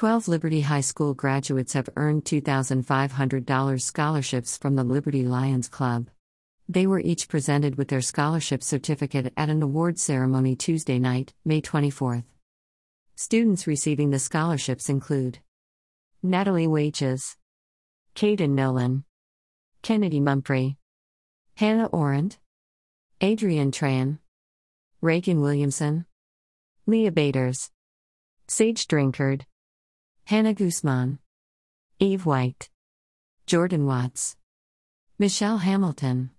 12 Liberty High School graduates have earned $2,500 scholarships from the Liberty Lions Club. They were each presented with their scholarship certificate at an awards ceremony Tuesday night, May 24th. Students receiving the scholarships include Natalie Wages, Caden Nolan, Kennedy Mumphrey, Hannah Orant, Adrian Tran, Reagan Williamson, Leah Baders, Sage Drinkard, Hannah Guzman, Eve White, Jordan Watts, Michelle Hamilton.